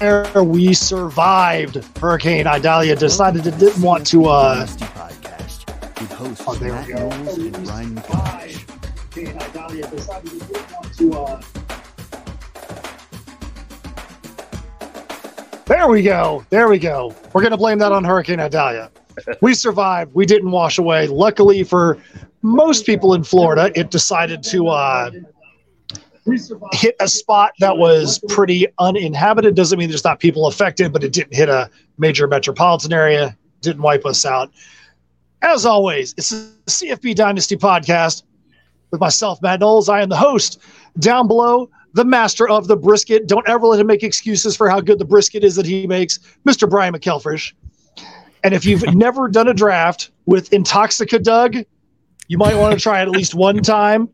we survived Hurricane Idalia. Decided it didn't want to. Uh, oh, there we go. Hurricane Idalia decided it didn't want to. Uh, there we go. There we go. We're going to blame that on Hurricane Idalia. We survived. We didn't wash away. Luckily for most people in Florida, it decided to uh, hit a spot that was pretty uninhabited. Doesn't mean there's not people affected, but it didn't hit a major metropolitan area, didn't wipe us out. As always, it's the CFB Dynasty podcast with myself, Matt Knowles. I am the host. Down below, the master of the brisket. Don't ever let him make excuses for how good the brisket is that he makes, Mr. Brian McKelfrish. And if you've never done a draft with Intoxica Doug, you might want to try it at least one time.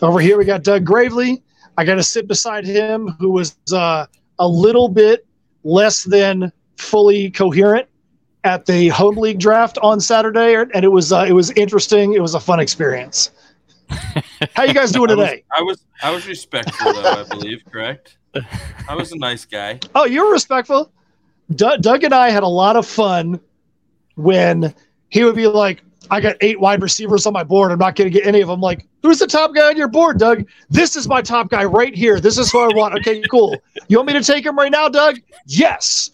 Over here, we got Doug Gravely. I got to sit beside him, who was uh, a little bit less than fully coherent at the home league draft on Saturday, and it was uh, it was interesting. It was a fun experience. How you guys doing today? I was I was respectful though, I believe, correct? I was a nice guy. Oh, you're respectful. D- Doug and I had a lot of fun when he would be like, I got eight wide receivers on my board. I'm not going to get any of them. Like, who's the top guy on your board, Doug? This is my top guy right here. This is who I want. Okay, cool. You want me to take him right now, Doug? Yes.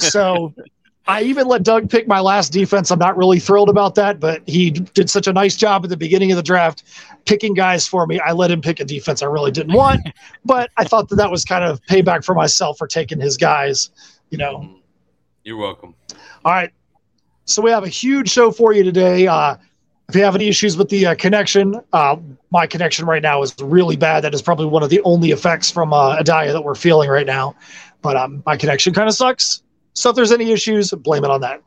So I even let Doug pick my last defense. I'm not really thrilled about that, but he did such a nice job at the beginning of the draft picking guys for me. I let him pick a defense I really didn't want, but I thought that that was kind of payback for myself for taking his guys, you know. You're welcome. All right. So we have a huge show for you today. Uh, if you have any issues with the uh, connection, uh, my connection right now is really bad. That is probably one of the only effects from uh, Idalia that we're feeling right now. But um, my connection kind of sucks. So if there's any issues, blame it on that.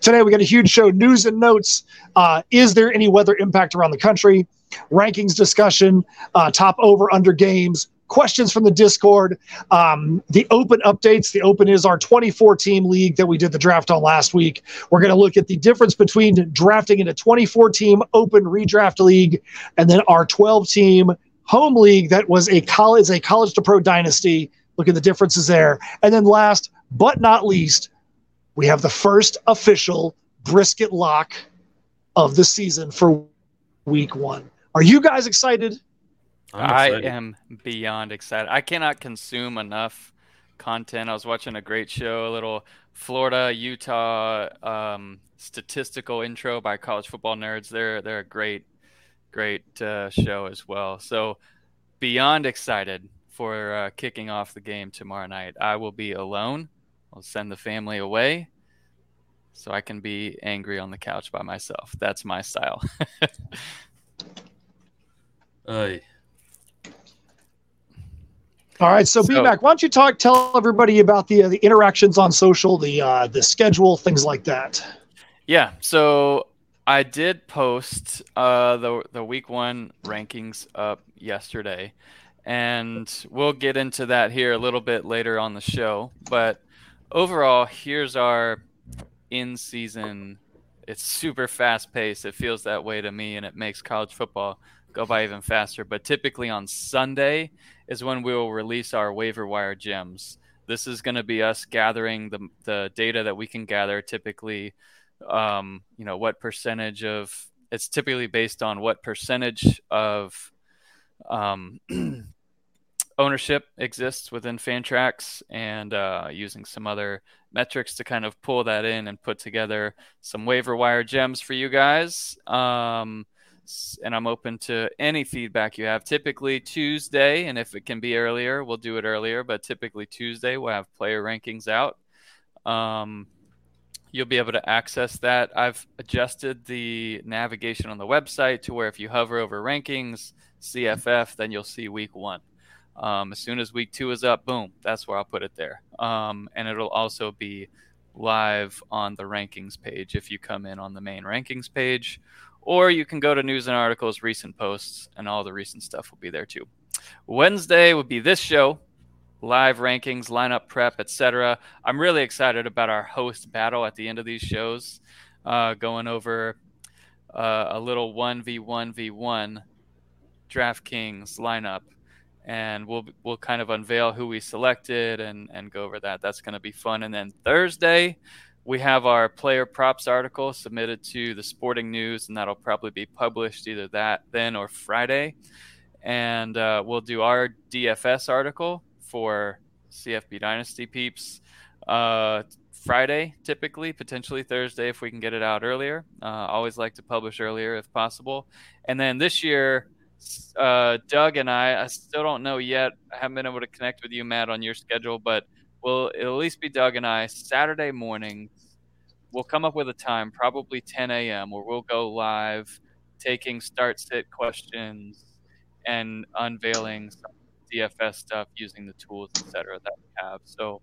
Today we got a huge show, news and notes. Uh, is there any weather impact around the country? Rankings discussion, uh, top over under games, questions from the Discord, um, the open updates. The open is our 24 team league that we did the draft on last week. We're going to look at the difference between drafting in a 24 team open redraft league and then our 12 team home league that was a college, a college to pro dynasty. Look at the differences there. And then last but not least, we have the first official brisket lock of the season for week one. Are you guys excited? I am beyond excited. I cannot consume enough content. I was watching a great show, a little Florida Utah um, statistical intro by college football nerds. They're they're a great great uh, show as well. So beyond excited for uh, kicking off the game tomorrow night. I will be alone. I'll send the family away so I can be angry on the couch by myself. That's my style. Aye. All right, so, so BMAC, why don't you talk, tell everybody about the uh, the interactions on social, the uh, the schedule, things like that. Yeah, so I did post uh, the the week one rankings up yesterday, and we'll get into that here a little bit later on the show. But overall, here's our in season. It's super fast paced. It feels that way to me, and it makes college football go by even faster. But typically on Sunday is when we will release our waiver wire gems. This is going to be us gathering the, the data that we can gather. Typically, um, you know, what percentage of it's typically based on what percentage of um, ownership exists within Fantrax and uh, using some other metrics to kind of pull that in and put together some waiver wire gems for you guys. Um, and I'm open to any feedback you have. Typically Tuesday, and if it can be earlier, we'll do it earlier. But typically Tuesday, we'll have player rankings out. Um, you'll be able to access that. I've adjusted the navigation on the website to where if you hover over rankings, CFF, then you'll see week one. Um, as soon as week two is up, boom, that's where I'll put it there. Um, and it'll also be live on the rankings page if you come in on the main rankings page or you can go to news and articles, recent posts, and all the recent stuff will be there too. Wednesday would be this show, live rankings, lineup prep, etc. I'm really excited about our host battle at the end of these shows, uh, going over uh, a little 1v1v1 DraftKings lineup. and we'll we'll kind of unveil who we selected and and go over that. That's going to be fun. And then Thursday, we have our player props article submitted to the Sporting News, and that'll probably be published either that then or Friday. And uh, we'll do our DFS article for CFB Dynasty peeps uh, Friday, typically, potentially Thursday if we can get it out earlier. Uh, always like to publish earlier if possible. And then this year, uh, Doug and I, I still don't know yet. I haven't been able to connect with you, Matt, on your schedule, but we'll it'll at least be Doug and I Saturday morning. We'll come up with a time, probably 10 a.m., where we'll go live, taking start sit questions and unveiling some DFS stuff using the tools, etc. that we have. So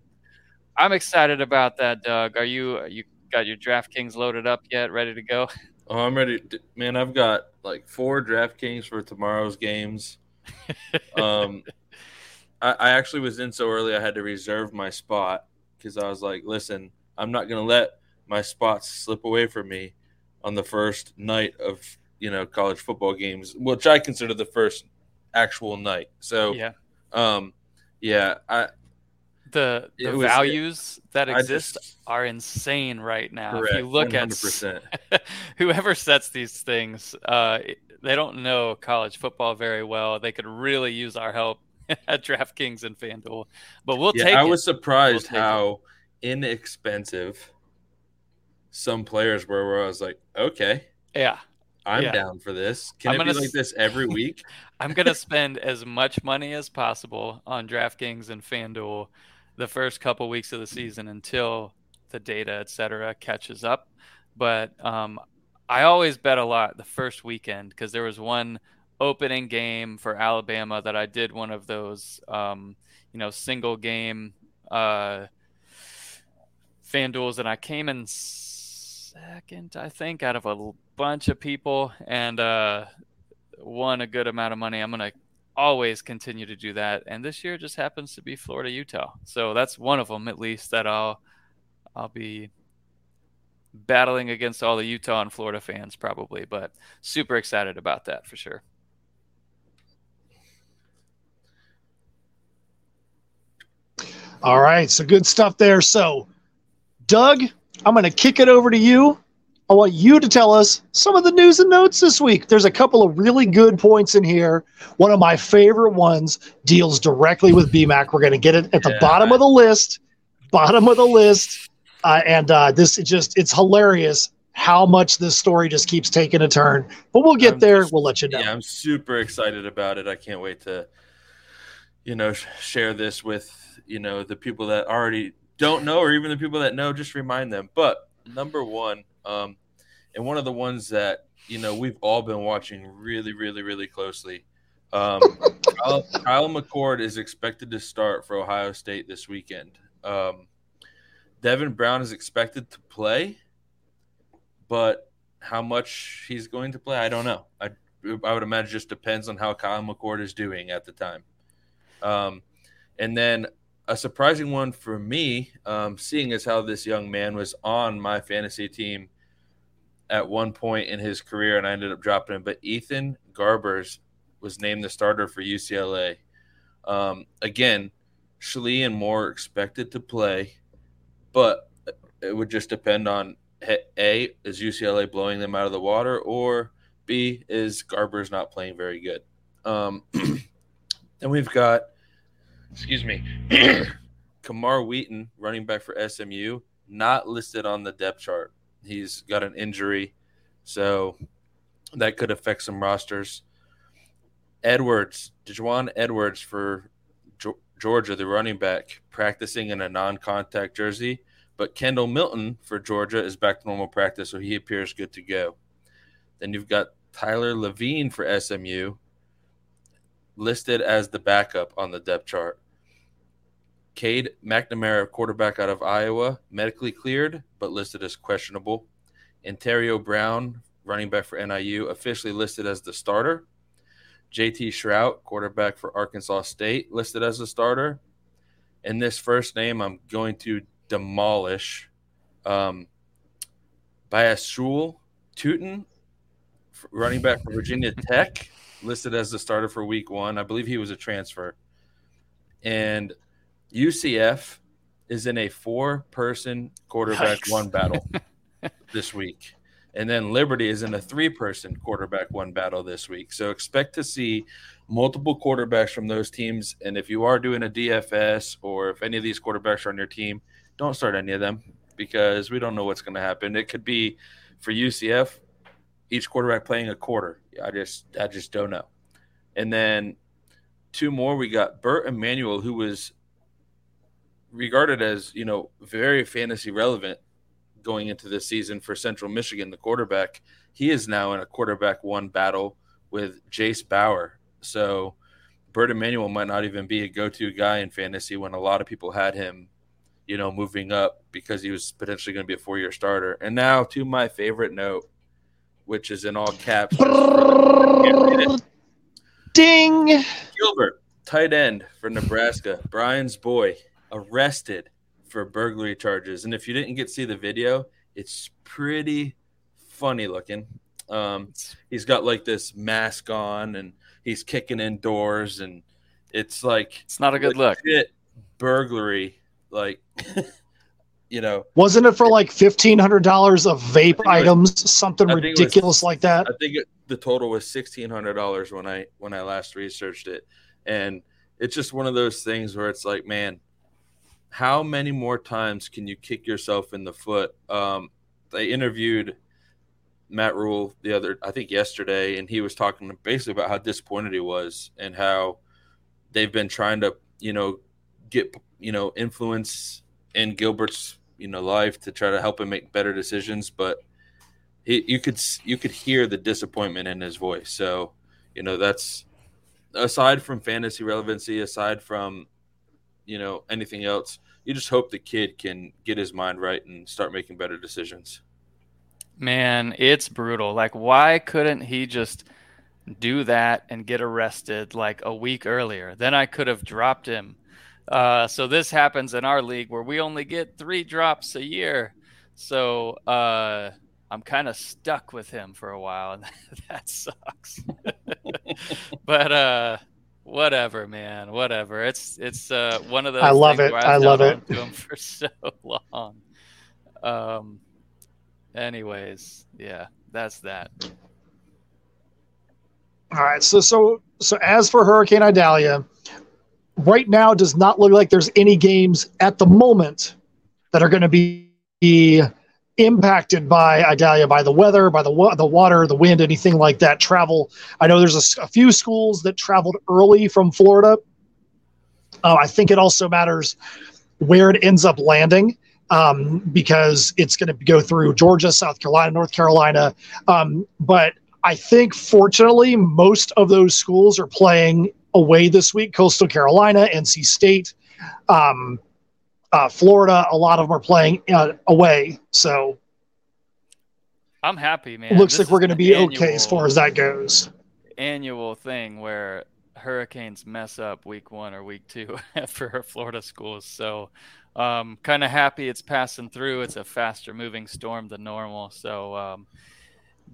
I'm excited about that, Doug. Are you you got your DraftKings loaded up yet, ready to go? Oh, I'm ready. Man, I've got like four DraftKings for tomorrow's games. um, I, I actually was in so early I had to reserve my spot because I was like, listen, I'm not going to let my spots slip away from me on the first night of you know college football games, which I consider the first actual night. So yeah, um, yeah, I the the was, values that exist just, are insane right now. Correct, if you look 100%. at whoever sets these things, uh, they don't know college football very well. They could really use our help at DraftKings and FanDuel, but we'll yeah, take. I it. was surprised we'll how it. inexpensive some players were. Where I was like, okay, yeah, I'm yeah. down for this. Can I'm it be like this every week? I'm gonna spend as much money as possible on DraftKings and FanDuel the first couple weeks of the season until the data, et cetera, catches up. But um, I always bet a lot the first weekend because there was one opening game for Alabama that I did one of those, um, you know, single game uh, FanDuels, and I came in second, I think, out of a bunch of people, and uh, won a good amount of money. I'm gonna always continue to do that. And this year just happens to be Florida Utah. So that's one of them at least that I'll I'll be battling against all the Utah and Florida fans probably, but super excited about that for sure. All right, so good stuff there. So, Doug, I'm going to kick it over to you. I want you to tell us some of the news and notes this week. There's a couple of really good points in here. One of my favorite ones deals directly with BMAC. We're going to get it at the yeah. bottom of the list. Bottom of the list. Uh, and uh, this is just, it's hilarious how much this story just keeps taking a turn. But we'll get I'm there. Just, we'll let you know. Yeah, I'm super excited about it. I can't wait to, you know, share this with, you know, the people that already don't know or even the people that know, just remind them. But number one, um, and one of the ones that you know we've all been watching really, really, really closely. Um, Kyle, Kyle, McCord is expected to start for Ohio State this weekend. Um, Devin Brown is expected to play, but how much he's going to play, I don't know. I I would imagine just depends on how Kyle McCord is doing at the time. Um, and then a surprising one for me, um, seeing as how this young man was on my fantasy team at one point in his career, and I ended up dropping him. But Ethan Garbers was named the starter for UCLA. Um, again, Schlee and Moore expected to play, but it would just depend on A, is UCLA blowing them out of the water, or B, is Garbers not playing very good. Um, then we've got, excuse me, Camar Wheaton, running back for SMU, not listed on the depth chart. He's got an injury, so that could affect some rosters. Edwards, Daijun Edwards for Georgia, the running back, practicing in a non-contact jersey, but Kendall Milton for Georgia is back to normal practice, so he appears good to go. Then you've got Tyler Lavine for SMU, listed as the backup on the depth chart. Cade McNamara, quarterback out of Iowa, medically cleared but listed as questionable. Antario Brown, running back for NIU, officially listed as the starter. JT Shrout, quarterback for Arkansas State, listed as a starter. In this first name, I'm going to demolish um, Byas Shul Tootin, running back for Virginia Tech, listed as the starter for week one. I believe he was a transfer. And UCF is in a four person quarterback Yikes. one battle this week. And then Liberty is in a three person quarterback one battle this week. So expect to see multiple quarterbacks from those teams. And if you are doing a DFS or if any of these quarterbacks are on your team, don't start any of them because we don't know what's going to happen. It could be for UCF, each quarterback playing a quarter. I just I just don't know. And then two more, we got Bert Emanuel, who was regarded as you know very fantasy relevant going into this season for Central Michigan, the quarterback. He is now in a quarterback one battle with Jase Bauer. So Bert Emanuel might not even be a go-to guy in fantasy when a lot of people had him, you know, moving up because he was potentially going to be a four-year starter. And now to my favorite note, which is in all caps. Ding! Gilbert, tight end for Nebraska, Brian's boy, arrested for burglary charges. And if you didn't get to see the video, it's pretty funny looking. Um, he's got like this mask on and he's kicking in doors and it's like it's not a good look. Burglary, like you know. Wasn't it for like fifteen hundred dollars of vape items, was, something ridiculous was, like that? I think it, the total was sixteen hundred dollars when I when I last researched it, and it's just one of those things where it's like, man, how many more times can you kick yourself in the foot? Um, they interviewed Matt Rhule the other, I think yesterday, and he was talking basically about how disappointed he was and how they've been trying to, you know, get you know influence in Gilbert's you know life to try to help him make better decisions, but he, you could you could hear the disappointment in his voice. So you know that's aside from fantasy relevancy, aside from you know anything else, you just hope the kid can get his mind right and start making better decisions. Man, it's brutal. Like, why couldn't he just do that and get arrested like a week earlier? Then I could have dropped him uh, so this happens in our league where we only get three drops a year. So uh, I'm kind of stuck with him for a while, and that sucks. but uh, whatever, man, whatever. It's it's uh, one of those. I love it. I love it. To him for so long. Um. Anyways, yeah, that's that. All right. So so so as for Hurricane Idalia, right now it does not look like there's any games at the moment that are going to be impacted by Idalia, by the weather, by the wa- the water, the wind, anything like that. Travel. I know there's a, a few schools that traveled early from Florida. Uh, I think it also matters where it ends up landing um, because it's going to go through Georgia, South Carolina, North Carolina. Um, but I think, fortunately, most of those schools are playing away this week Coastal Carolina, NC State, um, uh, Florida. A lot of them are playing uh, away. So I'm happy, man. Looks this like we're going to be annual, okay as far as that goes. Annual thing where hurricanes mess up week one or week two for Florida schools. So, um, kind of happy it's passing through. It's a faster moving storm than normal. So, um,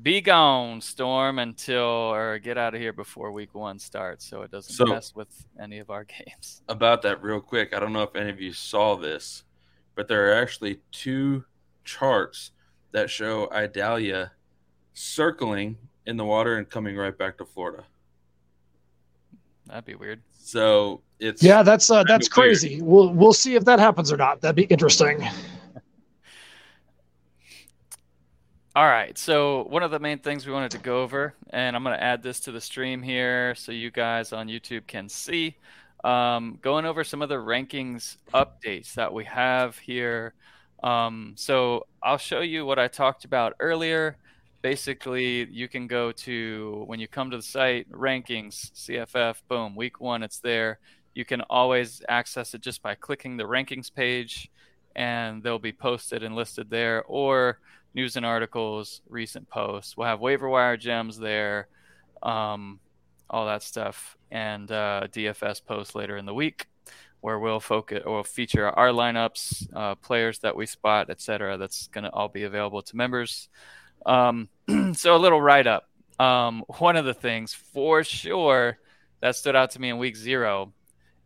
be gone, Storm, until or get out of here before week one starts, so it doesn't so, mess with any of our games. About that, real quick, I don't know if any of you saw this, but there are actually two charts that show Idalia circling in the water and coming right back to Florida. That'd be weird. So it's yeah, that's uh, that's crazy. Weird. We'll we'll see if that happens or not. That'd be interesting. All right. So one of the main things we wanted to go over, and I'm going to add this to the stream here so you guys on YouTube can see, um, going over some of the rankings updates that we have here. Um, so I'll show you what I talked about earlier. Basically, you can go to when you come to the site, rankings, CFF, boom, week one, it's there. You can always access it just by clicking the rankings page, and they'll be posted and listed there. Or news and articles, recent posts. We'll have waiver wire gems there, um, all that stuff, and uh, DFS posts later in the week where we'll focus or we'll feature our lineups, uh, players that we spot, etc. That's going to all be available to members. Um, so a little write up. Um, one of the things for sure that stood out to me in week zero,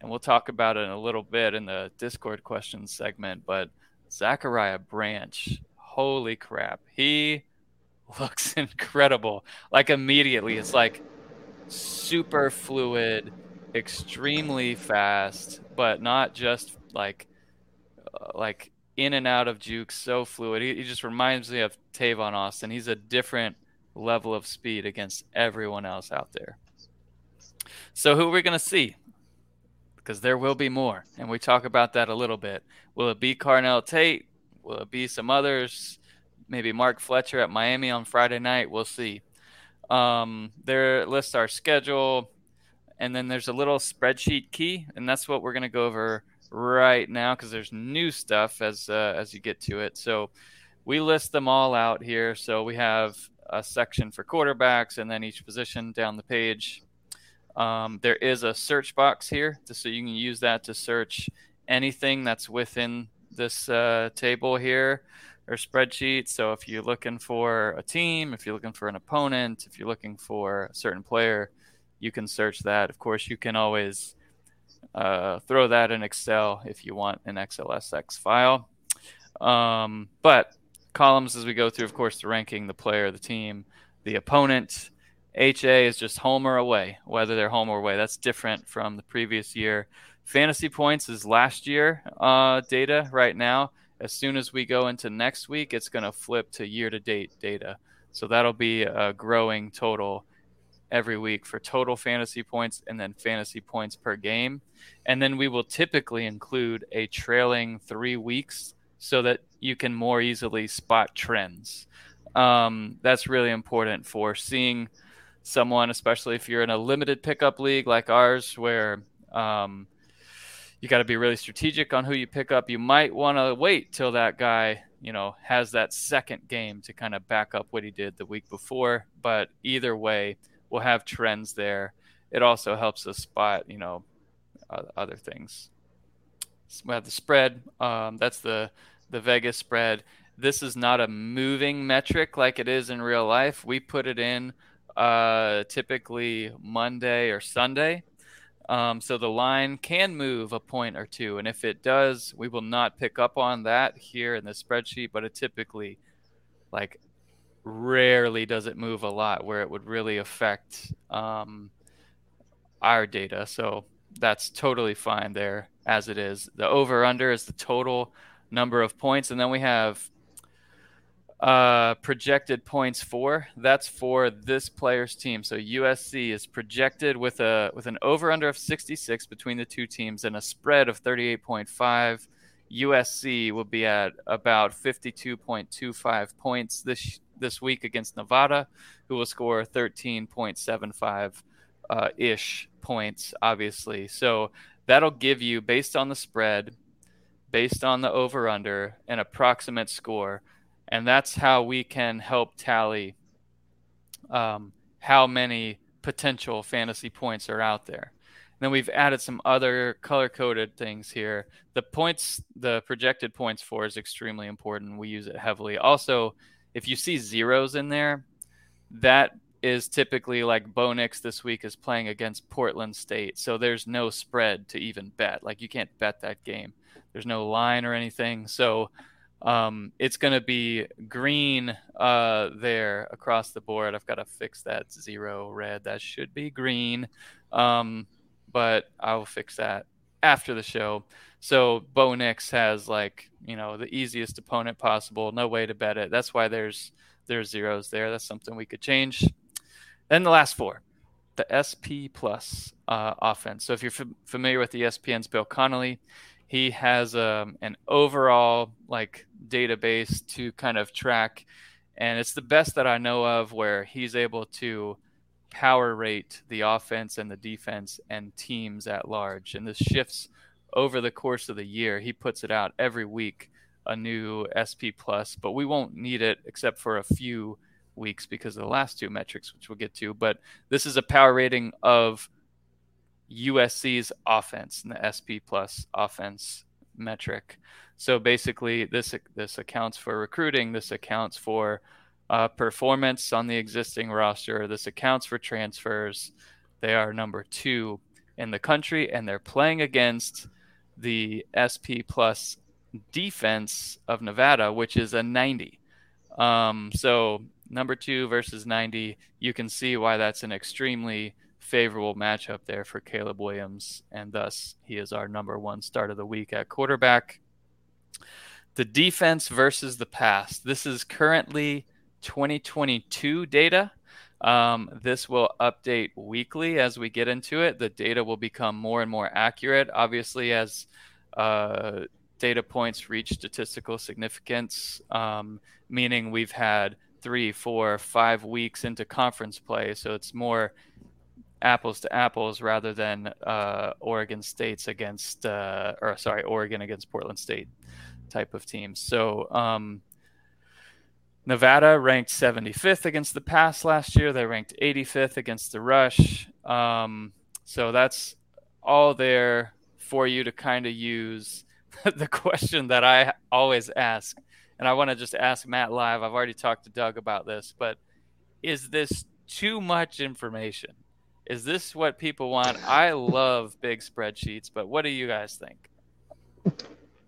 and we'll talk about it in a little bit in the Discord questions segment, but Zachariah Branch, holy crap, he looks incredible. Like immediately, it's like super fluid, extremely fast, but not just like uh, like in and out of juke, so fluid. He, he just reminds me of Tavon Austin. He's a different level of speed against everyone else out there. So who are we going to see? Because there will be more, and we talk about that a little bit. Will it be Carnell Tate? Will be some others? Maybe Mark Fletcher at Miami on Friday night. We'll see. Um, there lists our schedule, and then there's a little spreadsheet key, and that's what we're going to go over right now because there's new stuff as uh, as you get to it. So we list them all out here. So we have a section for quarterbacks, and then each position down the page. Um, there is a search box here, just so you can use that to search anything that's within this uh, table here or spreadsheet. So if you're looking for a team, if you're looking for an opponent, if you're looking for a certain player, you can search that. Of course, you can always uh, throw that in Excel if you want an XLSX file. Um, but columns as we go through, of course, the ranking, the player, the team, the opponent. HA is just home or away, whether they're home or away. That's different from the previous year. Fantasy points is last year uh, data right now. As soon as we go into next week, it's going to flip to year to date data. So that'll be a growing total every week for total fantasy points and then fantasy points per game. And then we will typically include a trailing three weeks so that you can more easily spot trends. Um, that's really important for seeing someone, especially if you're in a limited pickup league like ours, where um, you got to be really strategic on who you pick up. You might want to wait till that guy, you know, has that second game to kind of back up what he did the week before. But either way, we'll have trends there. It also helps us spot, you know, other things. So we have the spread. Um, that's the the Vegas spread. This is not a moving metric like it is in real life. We put it in uh, typically Monday or Sunday. Um, so the line can move a point or two. And if it does, we will not pick up on that here in the spreadsheet, but it typically, like, rarely does it move a lot where it would really affect um, our data. So that's totally fine there as it is. The over under is the total number of points. And then we have uh, projected points for. That's for this player's team. So USC is projected with a with an over under of 66 between the two teams and a spread of 38.5. USC will be at about 52.25 points this this week against Nevada, who will score 13.75 uh, ish points, obviously. So that'll give you, based on the spread, based on the over under, an approximate score and that's how we can help tally um, how many potential fantasy points are out there. And then we've added some other color coded things here. The points, the projected points for is extremely important. We use it heavily. Also, if you see zeros in there, that is typically like Bo Nix this week is playing against Portland State. So there's no spread to even bet. Like you can't bet that game. There's no line or anything. So um, it's going to be green uh, there across the board. I've got to fix that zero red. That should be green, um, but I will fix that after the show. So Bo Nix has like you know the easiest opponent possible. No way to bet it. That's why there's there's zeros there. That's something we could change. Then the last four, the SP plus uh, offense. So if you're f- familiar with the ESPN's Bill Connelly, he has um, an overall like database to kind of track and it's the best that i know of where he's able to power rate the offense and the defense and teams at large and this shifts over the course of the year. He puts it out every week a new sp plus but we won't need it except for a few weeks because of the last two metrics which we'll get to but this is a power rating of USC's offense and the SP plus offense metric. So basically, this this accounts for recruiting. This accounts for uh, performance on the existing roster. This accounts for transfers. They are number two in the country, and they're playing against the SP plus defense of Nevada, which is a 90. Um, so number two versus 90, you can see why that's an extremely favorable matchup there for Caleb Williams, and thus he is our number one start of the week at quarterback. The defense versus the pass. This is currently 2022 data. Um, this will update weekly as we get into it. The data will become more and more accurate. Obviously, as uh, data points reach statistical significance, um, meaning we've had three, four, five weeks into conference play. So it's more apples to apples rather than uh, Oregon State's against, uh, or sorry, Oregon against Portland State type of teams. So um, Nevada ranked 75th against the pass last year. They ranked 85th against the rush. Um, so that's all there for you to kind of use. the question that I always ask and I want to just ask Matt live. I've already talked to Doug about this, but is this too much information? Is this what people want? I love big spreadsheets, but what do you guys think?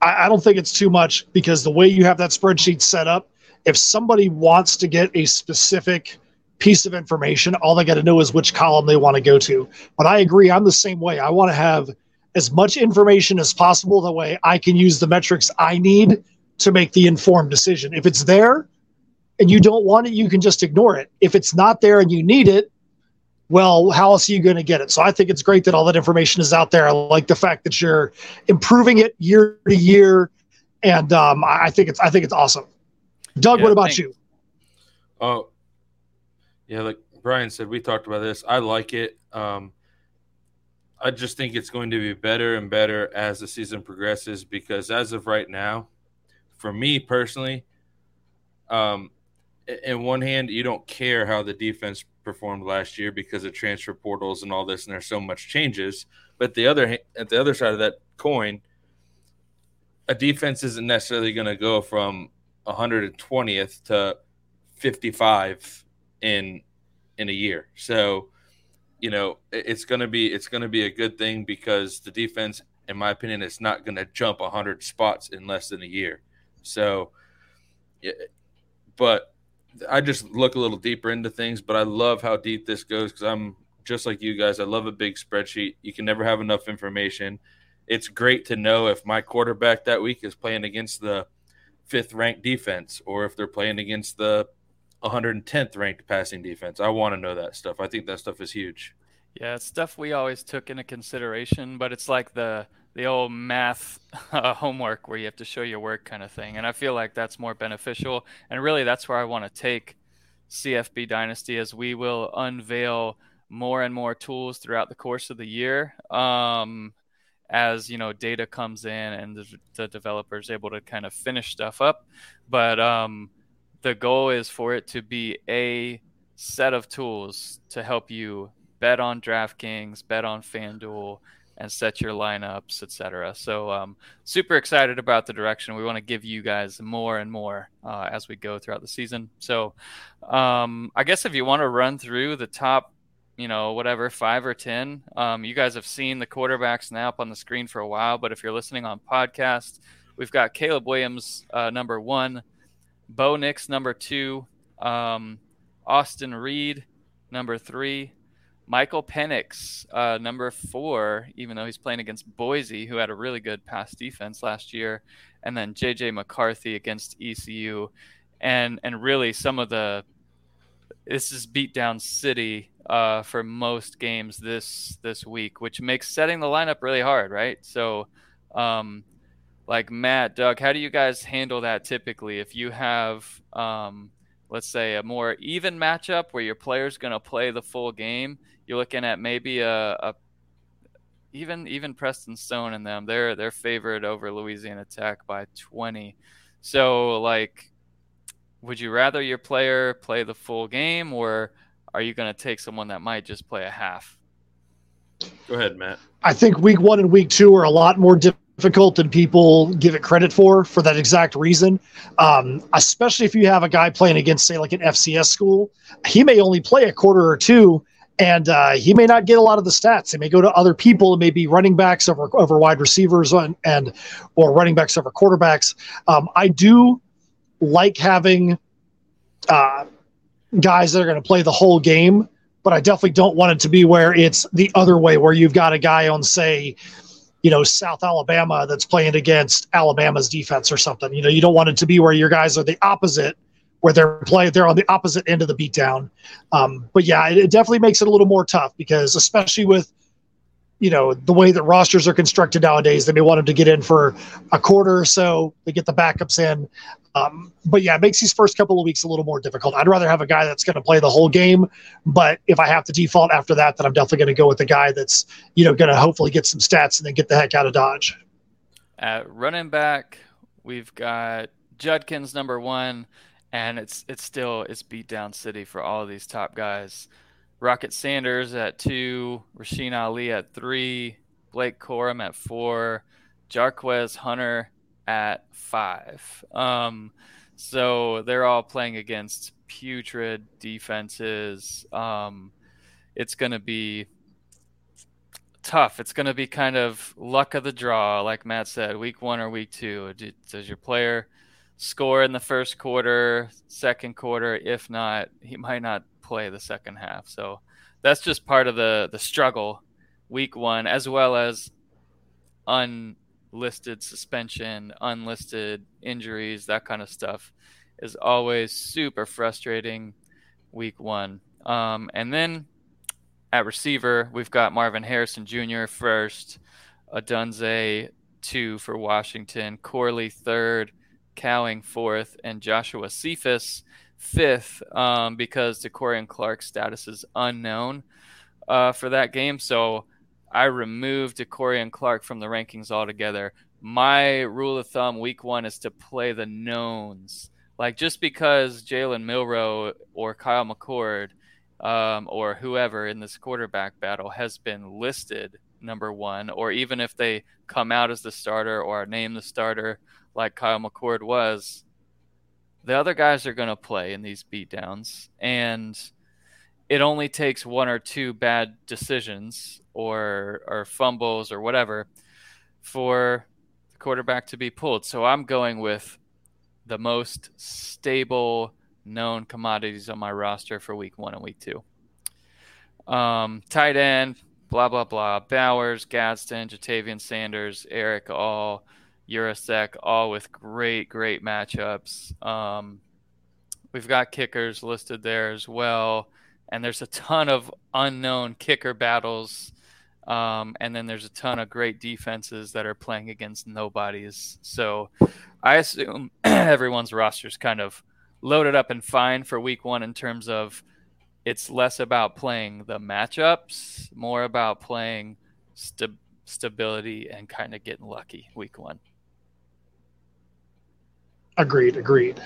I, I don't think it's too much because the way you have that spreadsheet set up, if somebody wants to get a specific piece of information, all they got to know is which column they want to go to. But I agree, I'm the same way. I want to have as much information as possible. That way I can use the metrics I need to make the informed decision. If it's there and you don't want it, you can just ignore it. If it's not there and you need it, well, how else are you going to get it? So I think it's great that all that information is out there. I like the fact that you're improving it year to year, and um, I think it's I think it's awesome. Doug, yeah, what about you? Oh, yeah, like Brian said, we talked about this. I like it. Um, I just think it's going to be better and better as the season progresses because as of right now, for me personally, um, in one hand, you don't care how the defense performed last year because of transfer portals and all this, and there's so much changes. But the other at the other side of that coin, a defense isn't necessarily going to go from 120th to 55 in in a year. So, you know, it's going to be it's going to be a good thing because the defense, in my opinion, is not going to jump 100 spots in less than a year. So, but I just look a little deeper into things. But I love how deep this goes because I'm just like you guys. I love a big spreadsheet. You can never have enough information. It's great to know if my quarterback that week is playing against the fifth ranked defense or if they're playing against the 110th ranked passing defense. I want to know that stuff. I think that stuff is huge. Yeah, it's stuff we always took into consideration, but it's like the the old math uh, homework where you have to show your work kind of thing. And I feel like that's more beneficial. And really, that's where I want to take CFB Dynasty as we will unveil more and more tools throughout the course of the year. Um, as you know, data comes in and the, the developer is able to kind of finish stuff up. But um, the goal is for it to be a set of tools to help you bet on DraftKings, bet on FanDuel, and set your lineups, etc. So, um, super excited about the direction. We want to give you guys more and more uh, as we go throughout the season. So, um, I guess if you want to run through the top, you know, whatever five or ten, um, you guys have seen the quarterbacks now up on the screen for a while. But if you're listening on podcast, we've got Caleb Williams uh, number one, Bo Nix number two, um, Austin Reed number three. Michael Penix, uh, number four, even though he's playing against Boise, who had a really good pass defense last year, and then JJ McCarthy against ECU, and and really some of the this is beat down city uh, for most games this this week, which makes setting the lineup really hard, right? So, um, like Matt, Doug, how do you guys handle that typically? If you have um, let's say a more even matchup where your player's going to play the full game you're looking at maybe a, a even even Preston Stone and them they're they're favored over Louisiana Tech by 20. So like would you rather your player play the full game or are you going to take someone that might just play a half? Go ahead, Matt. I think week 1 and week 2 are a lot more difficult difficult than people give it credit for for that exact reason. Um, especially if you have a guy playing against, say, like an FCS school, he may only play a quarter or two, and uh, he may not get a lot of the stats. He may go to other people, it may be running backs over over wide receivers and, and or running backs over quarterbacks. Um, I do like having uh, guys that are going to play the whole game, but I definitely don't want it to be where it's the other way, where you've got a guy on, say, you know, South Alabama that's playing against Alabama's defense or something. You know, you don't want it to be where your guys are the opposite, where they're playing, they're on the opposite end of the beatdown. Um, but yeah, it, it definitely makes it a little more tough because, especially with you know the way that rosters are constructed nowadays they may want them to get in for a quarter or so they get the backups in. Um, but yeah it makes these first couple of weeks a little more difficult. I'd rather have a guy that's going to play the whole game but if i have to default after that then i'm definitely going to go with the guy that's you know going to hopefully get some stats and then get the heck out of dodge. At running back we've got judkins number one and it's it's still it's beat down city for all of these top guys Rocket Sanders at two, Rasheen Ali at three, Blake Corum at four, Jarquez Hunter at five. Um, so they're all playing against putrid defenses. Um, it's going to be tough. It's going to be kind of luck of the draw, like Matt said, week one or week two. Does your player score in the first quarter, second quarter? If not, he might not play the second half. So that's just part of the the struggle week one, as well as unlisted suspension, unlisted injuries, that kind of stuff is always super frustrating week one. Um, and then at receiver, we've got Marvin Harrison Jr. first, Odunze two for Washington, Corley third, Cowing fourth, and Joshua Cephus fifth um, because DeCorian Clark's status is unknown uh, for that game. So I removed DeCorian Clark from the rankings altogether. My rule of thumb week one is to play the knowns. Like just because Jalen Milrow or Kyle McCord um, or whoever in this quarterback battle has been listed number one, or even if they come out as the starter or name the starter like Kyle McCord was, the other guys are going to play in these beatdowns, and it only takes one or two bad decisions or or fumbles or whatever for the quarterback to be pulled. So I'm going with the most stable known commodities on my roster for week one and week two. Um, tight end, blah blah blah. Bowers, Gadsden, Ja'Tavion Sanders, Erick All Yurosek, all with great, great matchups. Um, we've got kickers listed there as well. And there's a ton of unknown kicker battles. Um, and then there's a ton of great defenses that are playing against nobodies. So I assume everyone's roster is kind of loaded up and fine for week one in terms of it's less about playing the matchups, more about playing st- stability and kind of getting lucky week one. Agreed. Agreed.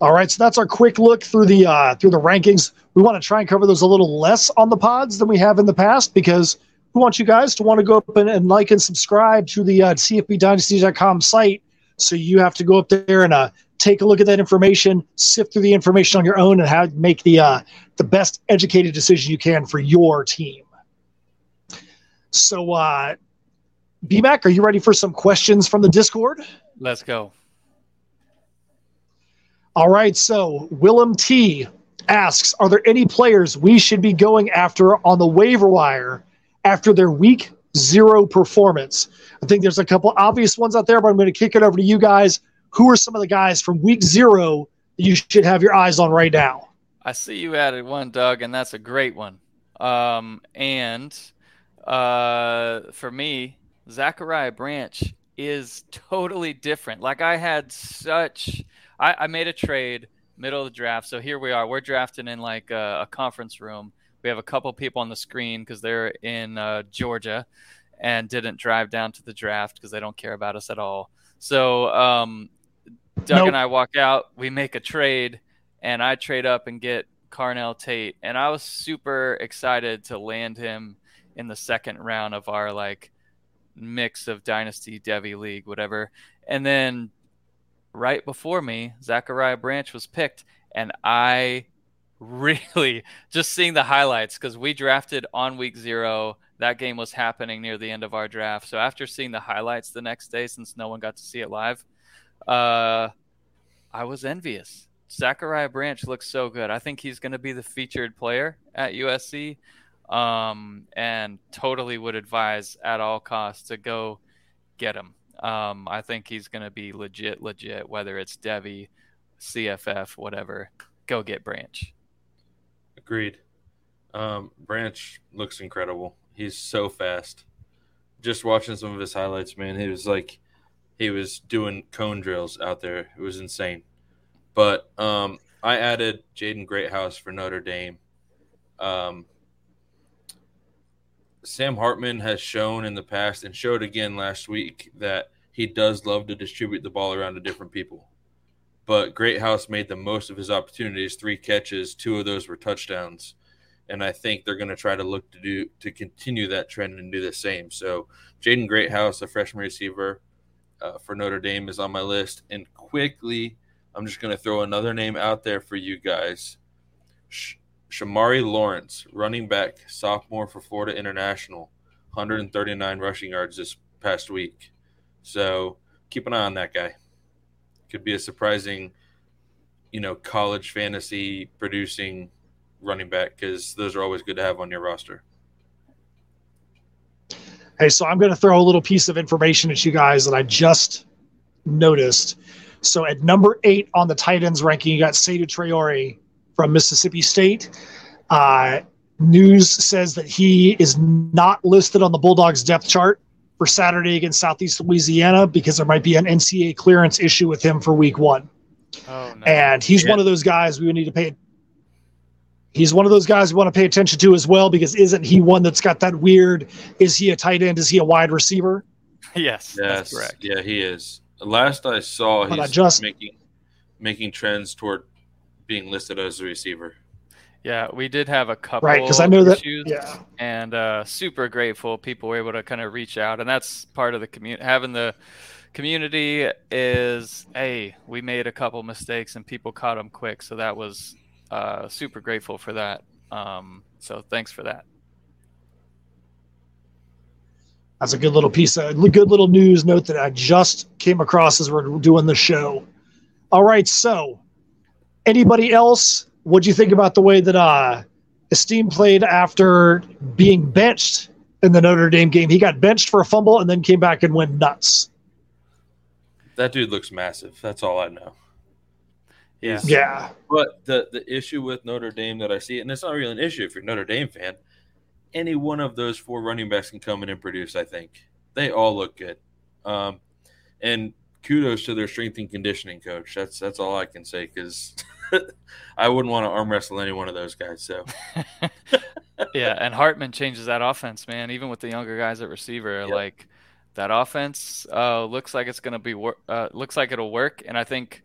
All right, so that's our quick look through the uh, through the rankings. We want to try and cover those a little less on the pods than we have in the past because we want you guys to want to go up and, and like and subscribe to the uh, CFBDynasty.com site. So you have to go up there and uh, take a look at that information, sift through the information on your own, and how to make the uh, the best educated decision you can for your team. So, uh, BMAC, are you ready for some questions from the Discord? Let's go. All right. So Willem T asks Are there any players we should be going after on the waiver wire after their week zero performance? I think there's a couple obvious ones out there, but I'm going to kick it over to you guys. Who are some of the guys from week zero that you should have your eyes on right now? I see you added one, Doug, and that's a great one. Um, and uh, for me, Zachariah Branch is totally different. Like I had such, I, I made a trade middle of the draft. So here we are. We're drafting in like a, a conference room. We have a couple people on the screen because they're in uh, Georgia and didn't drive down to the draft because they don't care about us at all. So um, Doug nope. and I walk out. We make a trade, and I trade up and get Carnell Tate, and I was super excited to land him in the second round of our like mix of dynasty, devy league, whatever. And then right before me, Zachariah Branch was picked, and I really just seeing the highlights because we drafted on week zero. That game was happening near the end of our draft. So after seeing the highlights the next day, since no one got to see it live, uh, I was envious. Zachariah Branch looks so good. I think he's going to be the featured player at USC, um, and totally would advise at all costs to go get him. Um, I think he's going to be legit, legit. Whether it's devy, CFF, whatever, go get Branch. Agreed. Um, Branch looks incredible. He's so fast. Just watching some of his highlights, man, he was like he was doing cone drills out there. It was insane. But um, I added Jaden Greathouse for Notre Dame. Um, Sam Hartman has shown in the past and showed again last week that he does love to distribute the ball around to different people. But Greathouse made the most of his opportunities, three catches, two of those were touchdowns. And I think they're going to try to look to do to continue that trend and do the same. So Jaden Greathouse, a freshman receiver uh, for Notre Dame, is on my list. And quickly, I'm just going to throw another name out there for you guys. Shomari Lawrence, running back, sophomore for Florida International, 139 rushing yards this past week. So keep an eye on that guy. Could be a surprising, you know, college fantasy producing running back because those are always good to have on your roster. Hey, so I'm going to throw a little piece of information at you guys that I just noticed. So at number eight on the Titans ranking, you got Seydou Traore from Mississippi State. Uh, news says that he is not listed on the Bulldogs depth chart for Saturday against Southeast Louisiana because there might be an NCAA clearance issue with him for week one. Oh, no. And he's yeah. one of those guys we would need to pay. He's one of those guys we want to pay attention to as well because isn't he one that's got that weird? Is he a tight end? Is he a wide receiver? Yes, yes, correct. Yeah, he is. Last I saw, he's I just, making making trends toward being listed as a receiver. Yeah, we did have a couple right because I know that yeah, and uh, super grateful people were able to kind of reach out, and that's part of the community. Having the community is hey, we made a couple mistakes and people caught them quick, so that was uh, super grateful for that. Um, so thanks for that. That's a good little piece of good little news note that I just came across as we're doing the show. All right, so anybody else? What'd you think about the way that uh, Estime played after being benched in the Notre Dame game? He got benched for a fumble and then came back and went nuts. That dude looks massive. That's all I know. Yeah. Yeah. But the the issue with Notre Dame that I see, and it's not really an issue if you're a Notre Dame fan, any one of those four running backs can come in and produce. I think they all look good, um, and kudos to their strength and conditioning coach. That's that's all I can say because I wouldn't want to arm wrestle any one of those guys. So yeah, and Hartman changes that offense, man. Even with the younger guys at receiver, yep. like that offense uh, looks like it's going to be wor- uh, looks like it'll work, and I think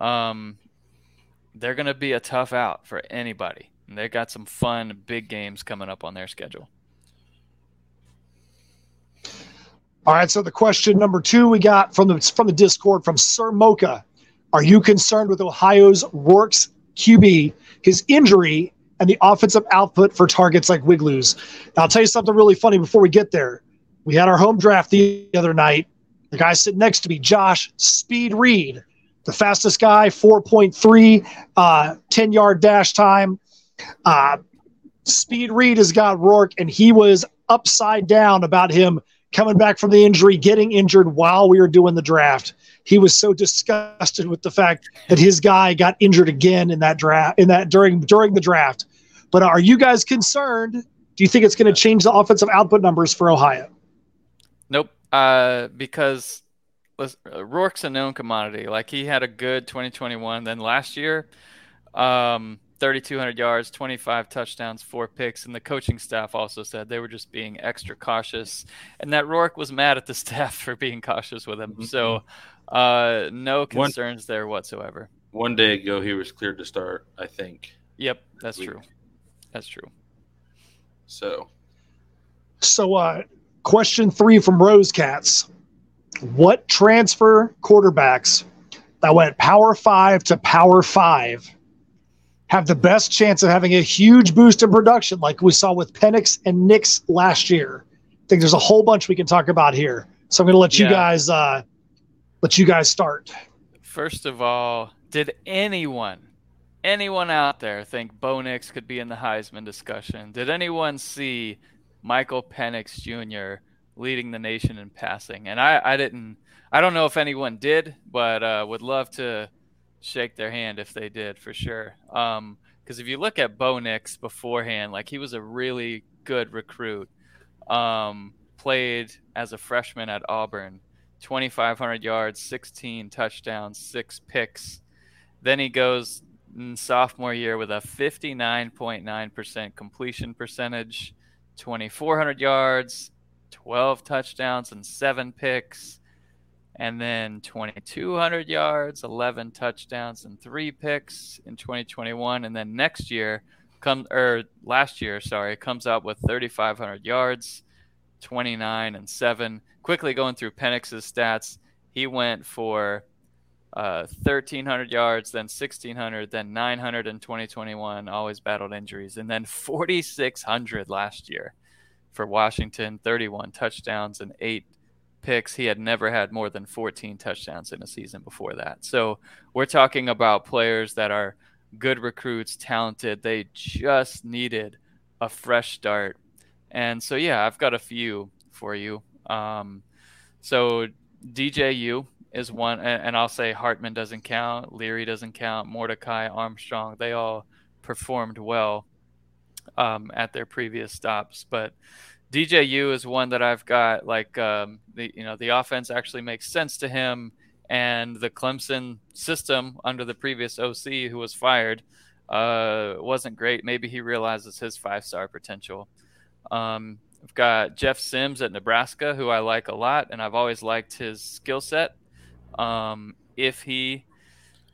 um, they're going to be a tough out for anybody. And they got some fun big games coming up on their schedule. All right, so the question number two we got from the from the Discord from Sir Mocha. Are you concerned with Ohio's Rourke's QB, his injury, and the offensive output for targets like Wiglu's? Now, I'll tell you something really funny before we get there. We had our home draft the other night. The guy sitting next to me, Josh Speed Reed, the fastest guy, 4.3, uh, 10 yard dash time. Uh, Speed Reed has got Rourke, and he was upside down about him coming back from the injury, getting injured while we were doing the draft. He was so disgusted with the fact that his guy got injured again in that draft in that during during the draft. But are you guys concerned? Do you think it's going to change the offensive output numbers for Ohio? Nope. Uh, because Rourke's a known commodity. Like he had a good 2021. Then last year, um, 3,200 yards, 25 touchdowns, four picks. And the coaching staff also said they were just being extra cautious. And that Rourke was mad at the staff for being cautious with him. Mm-hmm. So, uh, no concerns one, there whatsoever. One day ago, he was cleared to start, I think. Yep, that's true. That's true. So, so, uh, question three from Rose Cats. What transfer quarterbacks that went power five to power five have the best chance of having a huge boost in production like we saw with Penix and Nix last year? I think there's a whole bunch we can talk about here. So I'm going to let you guys uh, let you guys start. First of all, did anyone, anyone out there think Bo Nix could be in the Heisman discussion? Did anyone see Michael Penix Jr. leading the nation in passing? And I, I didn't. I don't know if anyone did, but uh, would love to shake their hand if they did for sure. Um, because if you look at Bo Nix beforehand, like he was a really good recruit. Um, played as a freshman at Auburn, 2,500 yards, 16 touchdowns, six picks. Then he goes in sophomore year with a 59.9% completion percentage, 2,400 yards, 12 touchdowns, and seven picks. And then 2,200 yards, 11 touchdowns, and three picks in 2021. And then next year, come or last year, sorry, comes out with 3,500 yards, 29 and 7. Quickly going through Penix's stats, he went for uh, 1,300 yards, then 1,600, then 900 in 2021, always battled injuries, and then 4,600 last year for Washington, 31 touchdowns and eight picks. He had never had more than 14 touchdowns in a season before that. So we're talking about players that are good recruits, talented. They just needed a fresh start. And so, yeah, I've got a few for you. Um, so DJU is one, and, and I'll say Hartman doesn't count, Leary doesn't count, Mordecai, Armstrong, they all performed well um, at their previous stops. But DJU is one that I've got like um, the you know the offense actually makes sense to him, and the Clemson system under the previous OC who was fired uh, wasn't great. Maybe he realizes his five star potential. Um, I've got Jeff Sims at Nebraska, who I like a lot, and I've always liked his skill set. Um, if he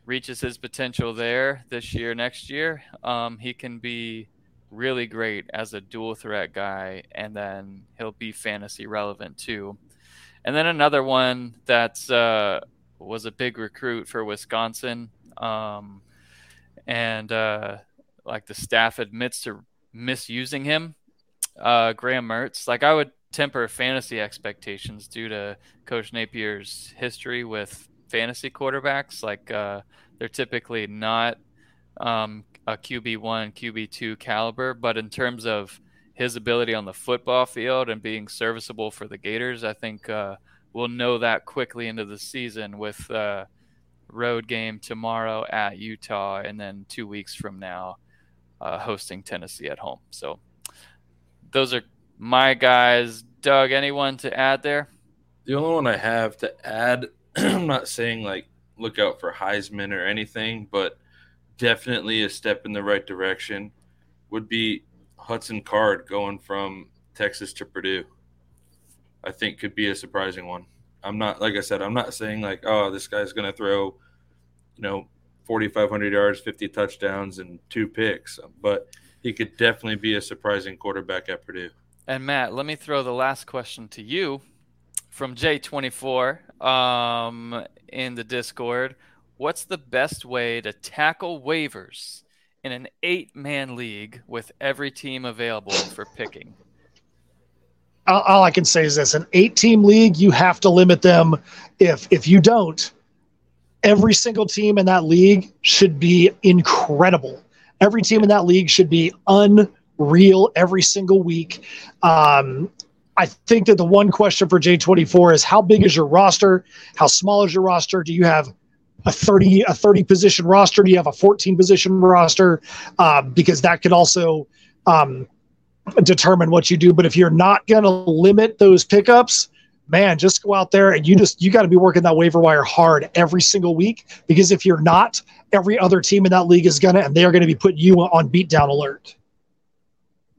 reaches his potential there this year, next year, um, he can be really great as a dual threat guy, and then he'll be fantasy relevant too. And then another one that's uh, was a big recruit for Wisconsin, um, and uh, like the staff admits to misusing him, uh, Graham Mertz. Like I would temper fantasy expectations due to Coach Napier's history with fantasy quarterbacks. Like uh, they're typically not um, a QB one, QB two caliber, but in terms of his ability on the football field and being serviceable for the Gators, I think uh, we'll know that quickly into the season with uh, road game tomorrow at Utah, and then two weeks from now uh, hosting Tennessee at home. So those are my guys. Doug, anyone to add there? The only one I have to add, I'm not saying like look out for Heisman or anything, but definitely a step in the right direction would be Hudson Card going from Texas to Purdue. I think could be a surprising one. I'm not like I said, I'm not saying like, oh, this guy's gonna throw, you know, 4,500 yards, 50 touchdowns, and two picks, but he could definitely be a surprising quarterback at Purdue. And Matt, let me throw the last question to you from J24 um, in the Discord. What's the best way to tackle waivers in an eight man league with every team available for picking? all, I can say is this: an eight-team league, you have to limit them. If if you don't, every single team in that league should be incredible. Every team in that league should be unreal every single week. Um, I think that the one question for J24 is how big is your roster? How small is your roster? Do you have a 30 a 30 position roster? Do you have a 14 position roster? Um, because that could also um, determine what you do. But if you're not going to limit those pickups, man, just go out there and you just you got to be working that waiver wire hard every single week because if you're not, every other team in that league is gonna and they are going to be putting you on beatdown alert.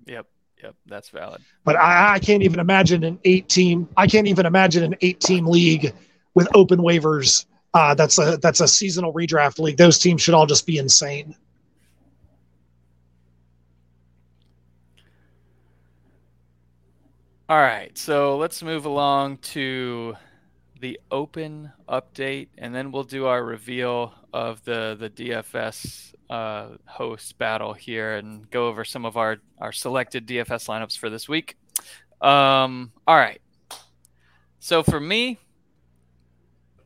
Yep, yep, that's valid. But I, I can't even imagine an eight team. I can't even imagine an eight team league with open waivers. Uh, that's a that's a seasonal redraft league. Those teams should all just be insane. All right, so let's move along to the open update, and then we'll do our reveal of the the DFS uh, host battle here, and go over some of our our selected DFS lineups for this week. Um, all right, so for me,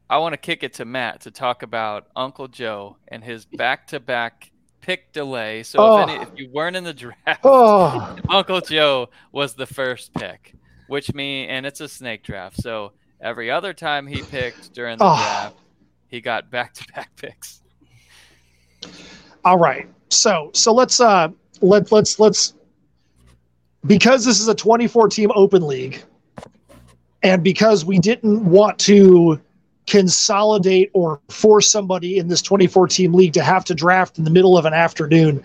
I want to kick it to Matt to talk about Uncle Joe and his back to back pick delay. So Oh. if, any, if you weren't in the draft, Oh, Uncle Joe was the first pick, which mean and it's a snake draft. So every other time he picked during the Oh. draft, he got back to back picks. all right. So so let's uh let let's let's because this is a 24 team open league, and because we didn't want to consolidate or force somebody in this 24 team league to have to draft in the middle of an afternoon,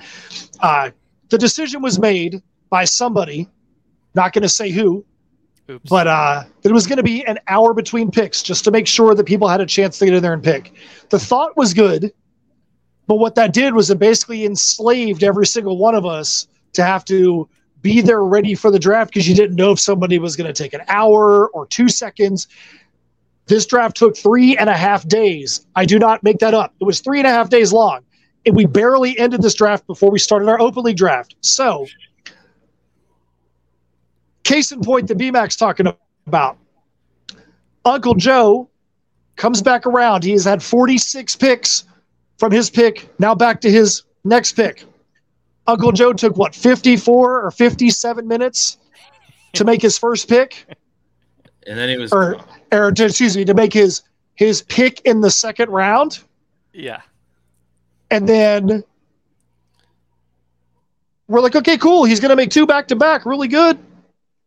uh, the decision was made by somebody. Not going to say who, Oops. but uh, that it was going to be an hour between picks just to make sure that people had a chance to get in there and pick. The thought was good, but what that did was it basically enslaved every single one of us to have to be there ready for the draft because you didn't know if somebody was going to take an hour or two seconds. This draft took three and a half days. I do not make that up. It was three and a half days long. And we barely ended this draft before we started our open league draft. So, case in point, the BMAX talking about. Uncle Joe comes back around. He has had 46 picks from his pick, now back to his next pick. Uncle Joe took what, 54 or 57 minutes to make his first pick? And then he was Or, or to, excuse me, to make his his pick in the second round. yeah. And then we're like, okay, cool. He's going to make two back to back. Really good.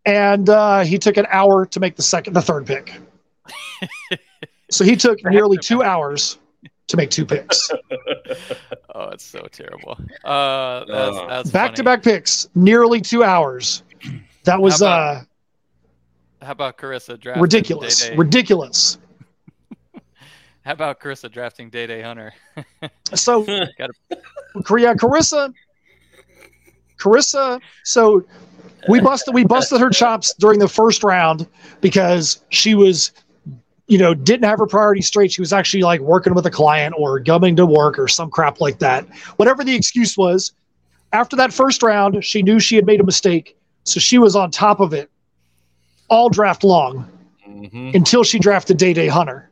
And uh, he took an hour to make the second, the third pick. so he took nearly two hours to make two picks. Oh, it's so terrible. Uh, that's, Uh, that's back to funny. back picks, nearly two hours. That was How uh, about How about Carissa drafting ridiculous. Day Day? Ridiculous. How about Carissa drafting Day Day Hunter? So, Gotta- yeah, Carissa, Carissa. So we busted we busted her chops during the first round because she was, you know, didn't have her priority straight. She was actually like working with a client or coming to work or some crap like that. Whatever the excuse was, after that first round, she knew she had made a mistake, so she was on top of it all draft long Mhm. until she drafted Day Day Hunter,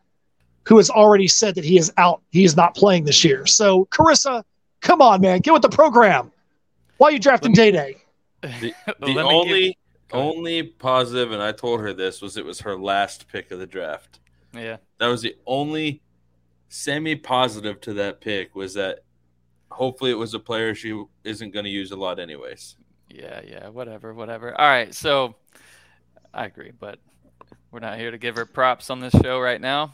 who has already said that he is out. He is not playing this year. So, Carissa, come on, man, get with the program. Why are you drafting Day Day? The, the me give- only only positive, and I told her this was it was her last pick of the draft. yeah. That was the only semi positive to that pick was that hopefully it was a player she isn't going to use a lot anyways. Yeah, yeah, whatever, whatever. All right, so I agree, but we're not here to give her props on this show right now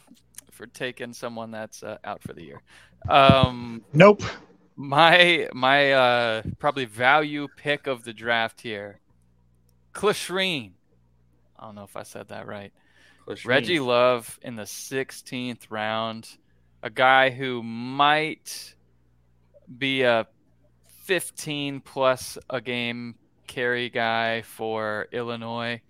for taking someone that's uh, out for the year. Um, Nope. my my uh, probably value pick of the draft here, Clashreen. I don't know if I said that right. Clish Reggie Love in the 16th round, a guy who might be a 15 plus a game carry guy for Illinois.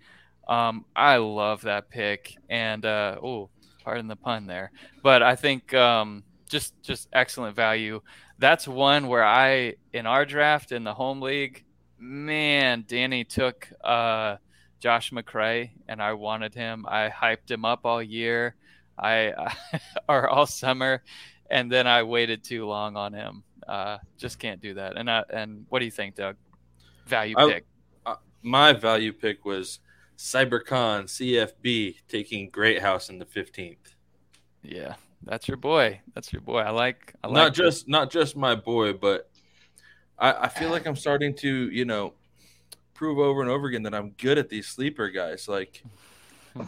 Um, I love that pick, and uh, oh, pardon the pun there, but I think um, just just excellent value. That's one where I in our draft in the home league, man, Danny took. Uh, Josh McCray, and I wanted him. I hyped him up all year, I or all summer, and then I waited too long on him. Uh, just can't do that. And I, and what do you think, Doug? Value I- pick. My value pick was CyberCon CFB taking Greathouse in the 15th. Yeah, that's your boy. That's your boy. I like. I like not just not just my boy, but I, I feel like I'm starting to, you know, prove over and over again that I'm good at these sleeper guys. Like,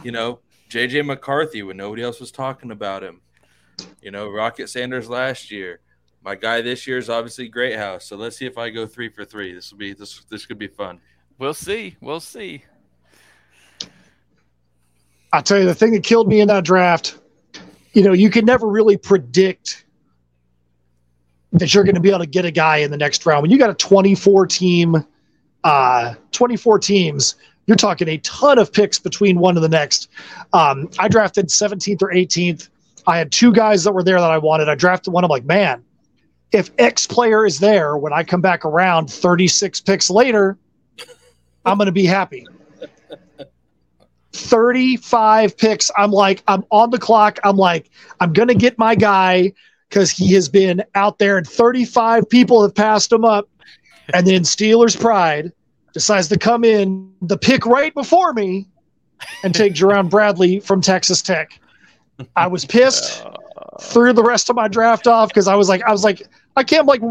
you know, JJ McCarthy when nobody else was talking about him. You know, Rocket Sanders last year. My guy this year is obviously Greathouse. So let's see if I go three for three. This will be this this could be fun. We'll see. We'll see. I tell you, the thing that killed me in that draft, you know, you can never really predict that you're going to be able to get a guy in the next round. When you got a 24 team, uh, 24 teams, You're talking a ton of picks between one and the next. Um, I drafted 17th or 18th. I had two guys that were there that I wanted. I drafted one. I'm like, man, if X player is there when I come back around 36 picks later, I'm going to be happy. 35 picks. I'm like, I'm on the clock. I'm like, I'm going to get my guy because he has been out there and 35 people have passed him up. And then Steelers Pride decides to come in the pick right before me and take Jerand Bradley from Texas Tech. I was pissed threw the rest of my draft off because I was like, I was like, I can't like,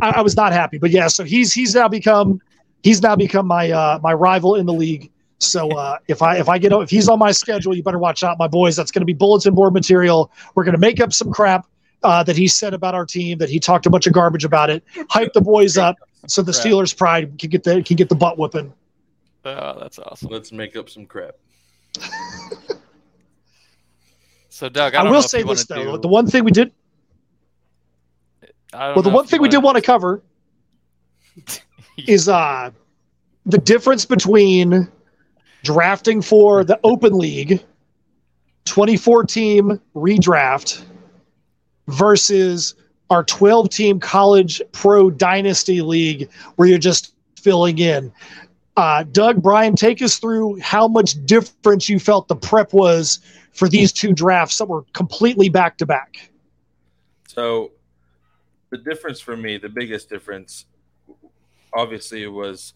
I, I, was not happy. But yeah, so he's he's now become he's now become my uh, my rival in the league. So uh, if I if I get if he's on my schedule, you better watch out, my boys. That's going to be bulletin board material. We're going to make up some crap uh, that he said about our team. That he talked a bunch of garbage about it. Hype the boys up so the Steelers' pride can get the can get the butt whooping. Oh, that's awesome. Let's make up some crap. so Doug, I, I will say this though: do... the one thing we did. well, the one thing we did want to cover is uh the difference between drafting for the Open League 24 team redraft versus our 12 team college pro dynasty league where you're just filling in. Uh, Doug, Brian, take us through how much difference you felt the prep was for these two drafts that were completely back to back. So, the difference for me, the biggest difference, obviously, was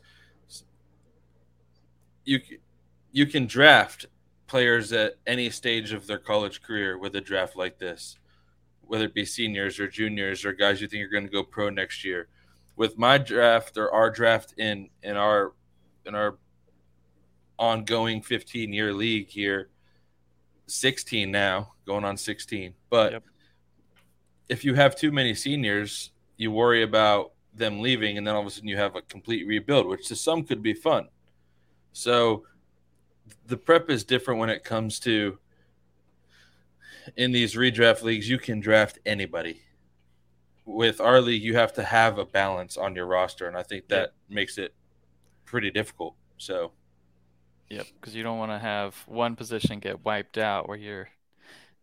you you can draft players at any stage of their college career with a draft like this, whether it be seniors or juniors or guys you think are going to go pro next year. With my draft or our draft in in our in our ongoing 15 year league here, 16 now, going on 16. But yep. if you have too many seniors, you worry about them leaving, and then all of a sudden you have a complete rebuild, which to some could be fun. So the prep is different when it comes to in these redraft leagues, you can draft anybody. With our league, you have to have a balance on your roster, and I think that yep. makes it pretty difficult. So, yep, because you don't want to have one position get wiped out where you're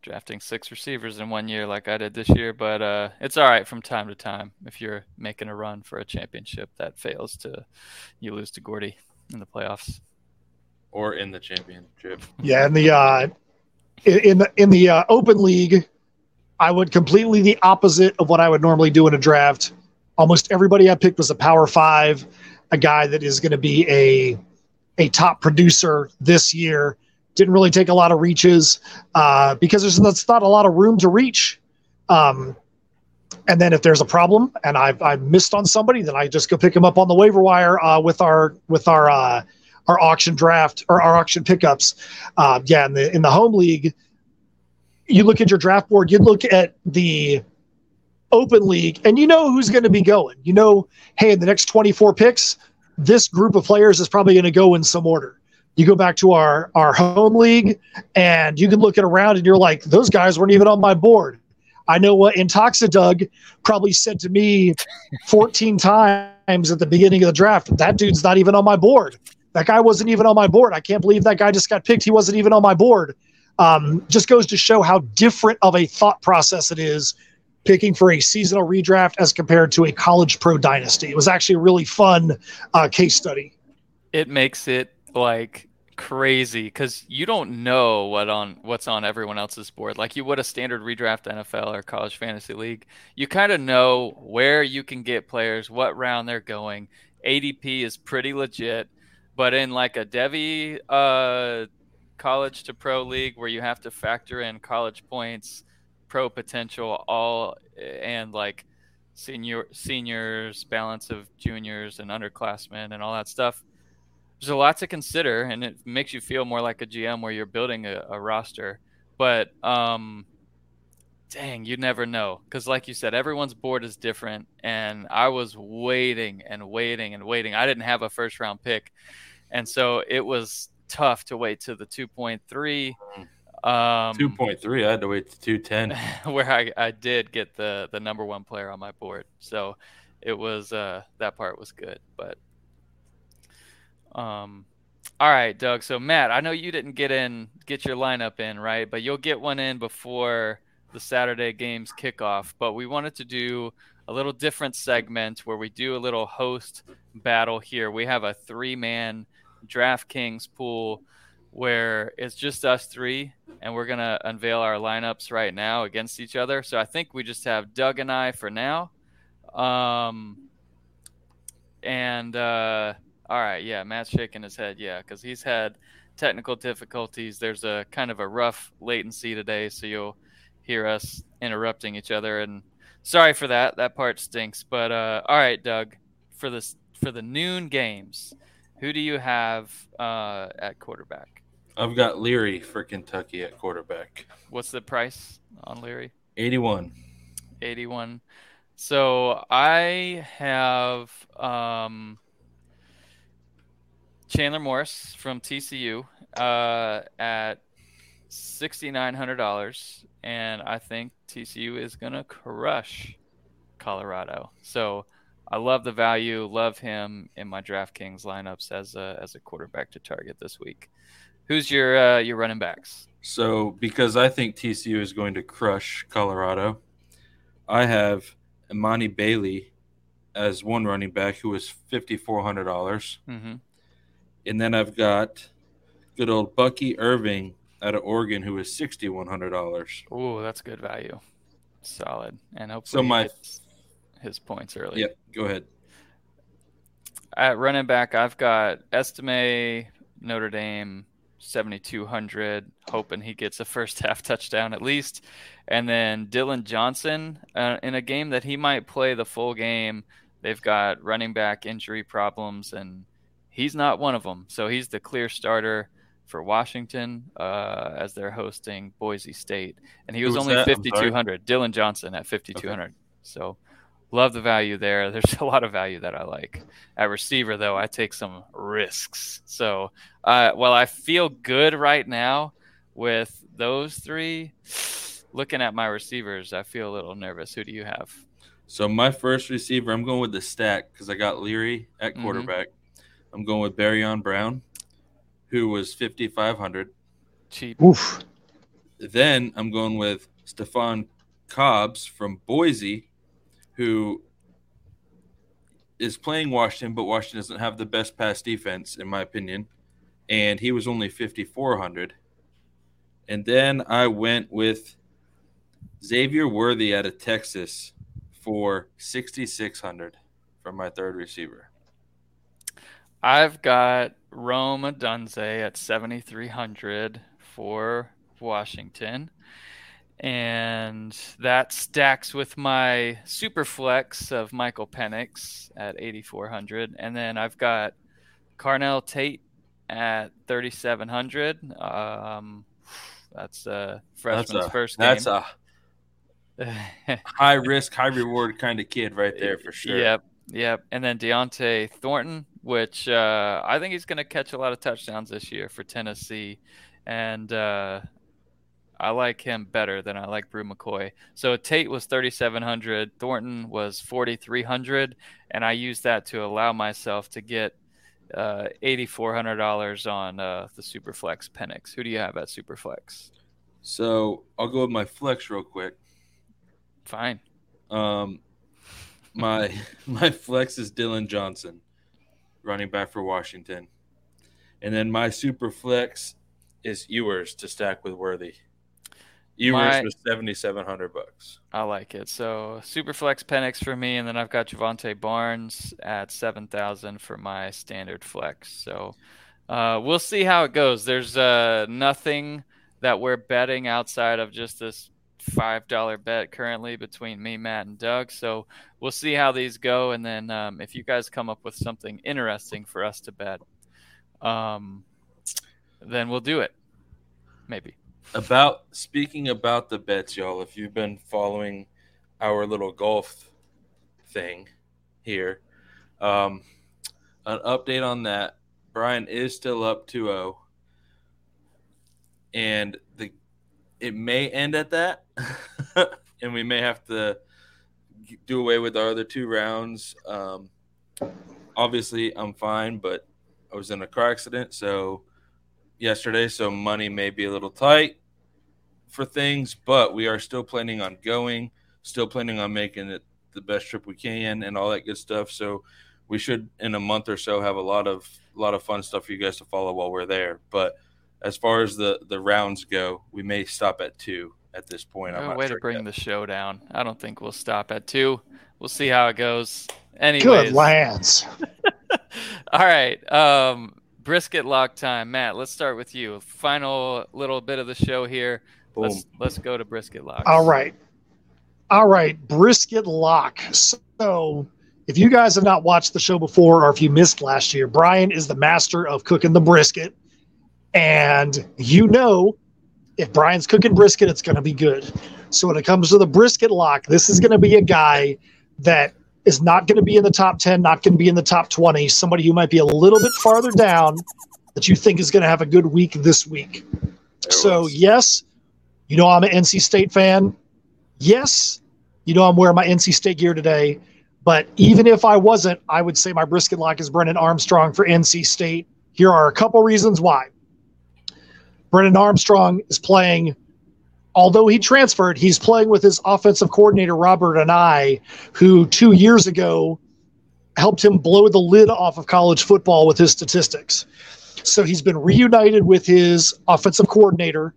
drafting six receivers in one year like I did this year. But uh, it's all right from time to time if you're making a run for a championship that fails to you lose to Gordy in the playoffs or in the championship. Yeah, in the uh, in the in the uh, open league, I would completely the opposite of what I would normally do in a draft. Almost everybody I picked was a power five, a guy that is going to be a a top producer this year. Didn't really take a lot of reaches uh, because there's that's not a lot of room to reach. Um, and then if there's a problem and I've, I've missed on somebody, then I just go pick them up on the waiver wire uh, with our with our uh, our auction draft or our auction pickups. Uh, yeah, in the in the home league, you look at your draft board, you look at the open league, and you know who's going to be going. You know, hey, in the next 24 picks, this group of players is probably going to go in some order. You go back to our our home league, and you can look at around, and you're like, those guys weren't even on my board. I know what Intoxidug probably said to me 14 times at the beginning of the draft. That dude's not even on my board. That guy wasn't even on my board. I can't believe that guy just got picked. He wasn't even on my board. Um, just goes to show how different of a thought process it is picking for a seasonal redraft as compared to a college pro dynasty. It was actually a really fun uh, case study. It makes it like crazy because you don't know what on what's on everyone else's board like you would a standard redraft NFL or college fantasy league. You kind of know where you can get players, what round they're going. ADP is pretty legit. But in like a devy uh, college to pro league where you have to factor in college points, pro potential, all and like senior seniors, balance of juniors and underclassmen and all that stuff. There's a lot to consider, and it makes you feel more like a GM where you're building a, a roster. But um, dang, you never know. Because, like you said, everyone's board is different. And I was waiting and waiting and waiting. I didn't have a first round pick and so it was tough to wait to the 2.3 mm. um 2.3 i had to wait to 210 where I, I did get the the number one player on my board so it was uh that part was good but um All right, Doug. So Matt, I know you didn't get in, get your lineup in, right? But you'll get one in before the Saturday games kickoff. But we wanted to do a little different segment where we do a little host battle here. We have a three-man DraftKings pool where it's just us three, and we're gonna unveil our lineups right now against each other. So I think we just have Doug and I for now. Um, and uh, all right, yeah, Matt's shaking his head, yeah, because he's had technical difficulties. There's a kind of a rough latency today, so you'll hear us interrupting each other. And sorry for that. That part stinks. But uh, all right, Doug, for this for the noon games, who do you have uh, at quarterback? I've got Leary for Kentucky at quarterback. What's the price on Leary? 81. 81. So I have um, Chandler Morris from TCU uh, at $6,900. And I think TCU is going to crush Colorado. So I love the value, love him in my DraftKings lineups as a, as a quarterback to target this week. Who's your uh, your running backs? So because I think TCU is going to crush Colorado, I have Emani Bailey as one running back who is fifty four hundred dollars, Mm-hmm. and then I've got good old Bucky Irving out of Oregon who is sixty one hundred dollars. Oh, that's good value. Solid. And hopefully So my- gets his points earlier. Yep, go ahead. At running back, I've got Estime Notre Dame 7200, hoping he gets a first half touchdown at least. And then Dylan Johnson uh, in a game that he might play the full game. They've got running back injury problems, and he's not one of them. So he's the clear starter for Washington uh, as they're hosting Boise State. And he was, was only that? I'm sorry. 5200. Dylan Johnson at 5200. So love the value there. There's a lot of value that I like. At receiver, though, I take some risks. So, uh, while I feel good right now with those three, looking at my receivers, I feel a little nervous. Who do you have? So my first receiver, I'm going with the stack because I got Leary at Mhm. quarterback. I'm going with Barion Brown, who was fifty five hundred. Cheap. Oof. Then I'm going with Stefan Cobbs from Boise, who is playing Washington, but Washington doesn't have the best pass defense, in my opinion. And he was only 5,400. And then I went with Xavier Worthy out of Texas for 6,600 for my third receiver. I've got Rome Odunze at 7,300 for Washington. And that stacks with my super flex of Michael Penix at 8,400. And then I've got Carnell Tate at 3,700. Um, that's a freshman's a, first game. That's a high risk, high reward kind of kid right there for sure. Yep, yep. And then Deontay Thornton, which uh, I think he's going to catch a lot of touchdowns this year for Tennessee, and uh, I like him better than I like Bru McCoy. So Tate was 3,700, Thornton was 4,300, and I used that to allow myself to get uh, $8,400 on uh, the Superflex Penix. Who do you have at Superflex? So I'll go with my flex real quick. Fine. Um, my my flex is Dylan Johnson, running back for Washington, and then my super flex is Ewers to stack with Worthy. Ewers was seventy seven hundred bucks. I like it. So Superflex Penix for me, and then I've got Javante Barnes at seven thousand for my standard flex. So uh, we'll see how it goes. There's uh, nothing that we're betting outside of just this five dollar bet currently between me, Matt, and Doug. So we'll see how these go, and then um, if you guys come up with something interesting for us to bet, um, then we'll do it. Maybe. About speaking about the bets, y'all. If you've been following our little golf thing here, um, an update on that. Brian is still up 2-0. and the it may end at that, and we may have to do away with our other two rounds. Um, obviously, I'm fine, but I was in a car accident, so yesterday, so money may be a little tight for things, but we are still planning on going, still planning on making it the best trip we can and all that good stuff. So we should in a month or so have a lot of a lot of fun stuff for you guys to follow while we're there. But as far as the the rounds go, we may stop at two at this point. I'm way sure to bring yet. the show down. I don't think we'll stop at two. We'll see how it goes. Anyways. Good lands. All right. Um, brisket lock time. Matt, let's start with you. Final little bit of the show here. Boom. Let's let's go to brisket lock. All right. All right, brisket lock. So, if you guys have not watched the show before, or if you missed last year, Brian is the master of cooking the brisket, and you know, if Brian's cooking brisket, it's going to be good. So, when it comes to the brisket lock, this is going to be a guy that is not going to be in the top 10, not going to be in the top 20, somebody who might be a little bit farther down that you think is going to have a good week this week. So, yes, you know, I'm an NC State fan yes, you know, I'm wearing my NC State gear today, but even if I wasn't, I would say my brisket lock is Brennan Armstrong for NC State. Here are a couple reasons why. Brennan Armstrong is playing, although he transferred, he's playing with his offensive coordinator, Robert Anae, who two years ago helped him blow the lid off of college football with his statistics. So he's been reunited with his offensive coordinator,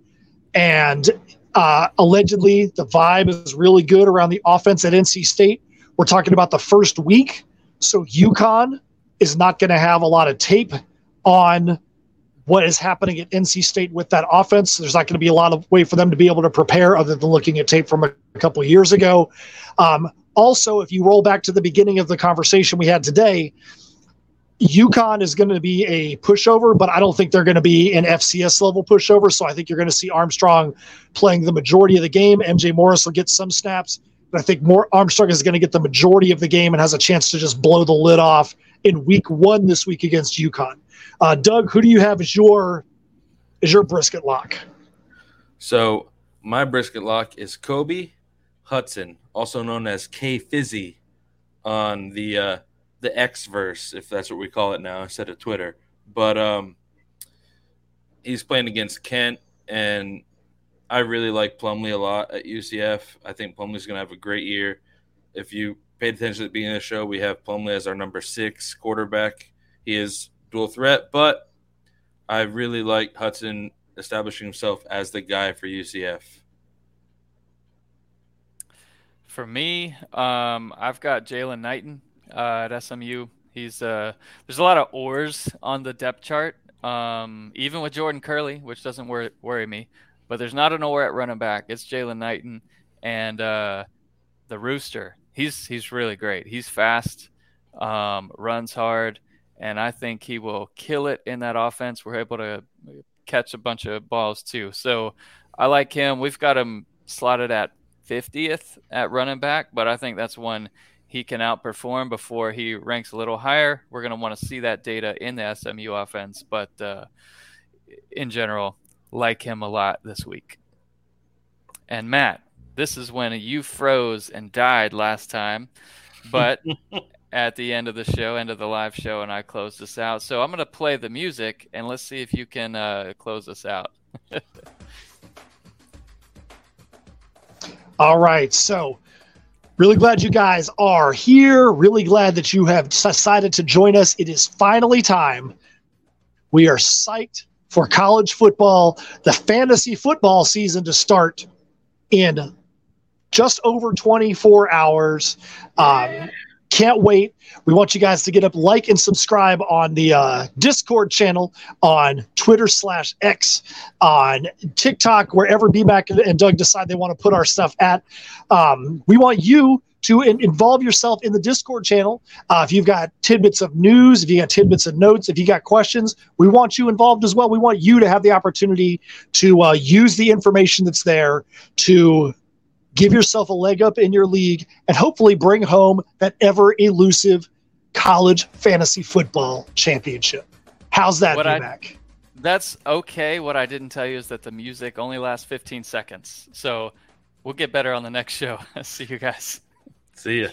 and uh, allegedly, the vibe is really good around the offense at NC State. We're talking about the first week. So UConn is not going to have a lot of tape on what is happening at NC State with that offense. There's not going to be a lot of way for them to be able to prepare other than looking at tape from a, couple years ago. Um, also, if you roll back to the beginning of the conversation we had today, UConn is going to be a pushover, but I don't think they're going to be an FCS level pushover. So I think you're going to see Armstrong playing the majority of the game. MJ Morris will get some snaps, but I think more Armstrong is going to get the majority of the game and has a chance to just blow the lid off in week one this week against UConn. Uh, Doug, who do you have as your as your brisket lock? So my brisket lock is Kobe Hudson, also known as K Fizzy, on the uh, the X verse, if that's what we call it now, instead of Twitter. But um, he's playing against Kent, and I really like Plumlee a lot at UCF. I think Plumlee's going to have a great year. If you paid attention at the beginning of the show, we have Plumlee as our number six quarterback. He is dual threat, but I really like Hudson establishing himself as the guy for UCF. For me, um, I've got Jalen Knighton uh, at SMU. He's uh, there's a lot of oars on the depth chart, um, even with Jordan Curley, which doesn't worry, worry me. But there's not an oar at running back. It's Jalen Knighton and uh, the Rooster. He's he's really great. He's fast, um, runs hard, and I think he will kill it in that offense. We're able to catch a bunch of balls too. So I like him. We've got him slotted at 50th at running back, but I think that's one he can outperform before he ranks a little higher. We're going to want to see that data in the SMU offense, but uh, in general, like him a lot this week. And Matt, this is when you froze and died last time, but at the end of the show, end of the live show, and I close this out. So I'm going to play the music and let's see if you can uh, close us out. All right. So Really glad you guys are here. Really glad that you have decided to join us. It is finally time. We are psyched for college football, the fantasy football season to start in just over 24 hours. Um, can't wait. We want you guys to get up, like, and subscribe on the uh, Discord channel, on Twitter slash X, on TikTok, wherever BMAC and Doug decide they want to put our stuff at. Um, we want you to in- involve yourself in the Discord channel. Uh, if you've got tidbits of news, if you got tidbits of notes, if you got questions, we want you involved as well. We want you to have the opportunity to uh, use the information that's there to give yourself a leg up in your league, and hopefully bring home that ever elusive college fantasy football championship. How's that, back? That's okay. What I didn't tell you is that the music only lasts 15 seconds. So we'll get better on the next show. See you guys. See ya.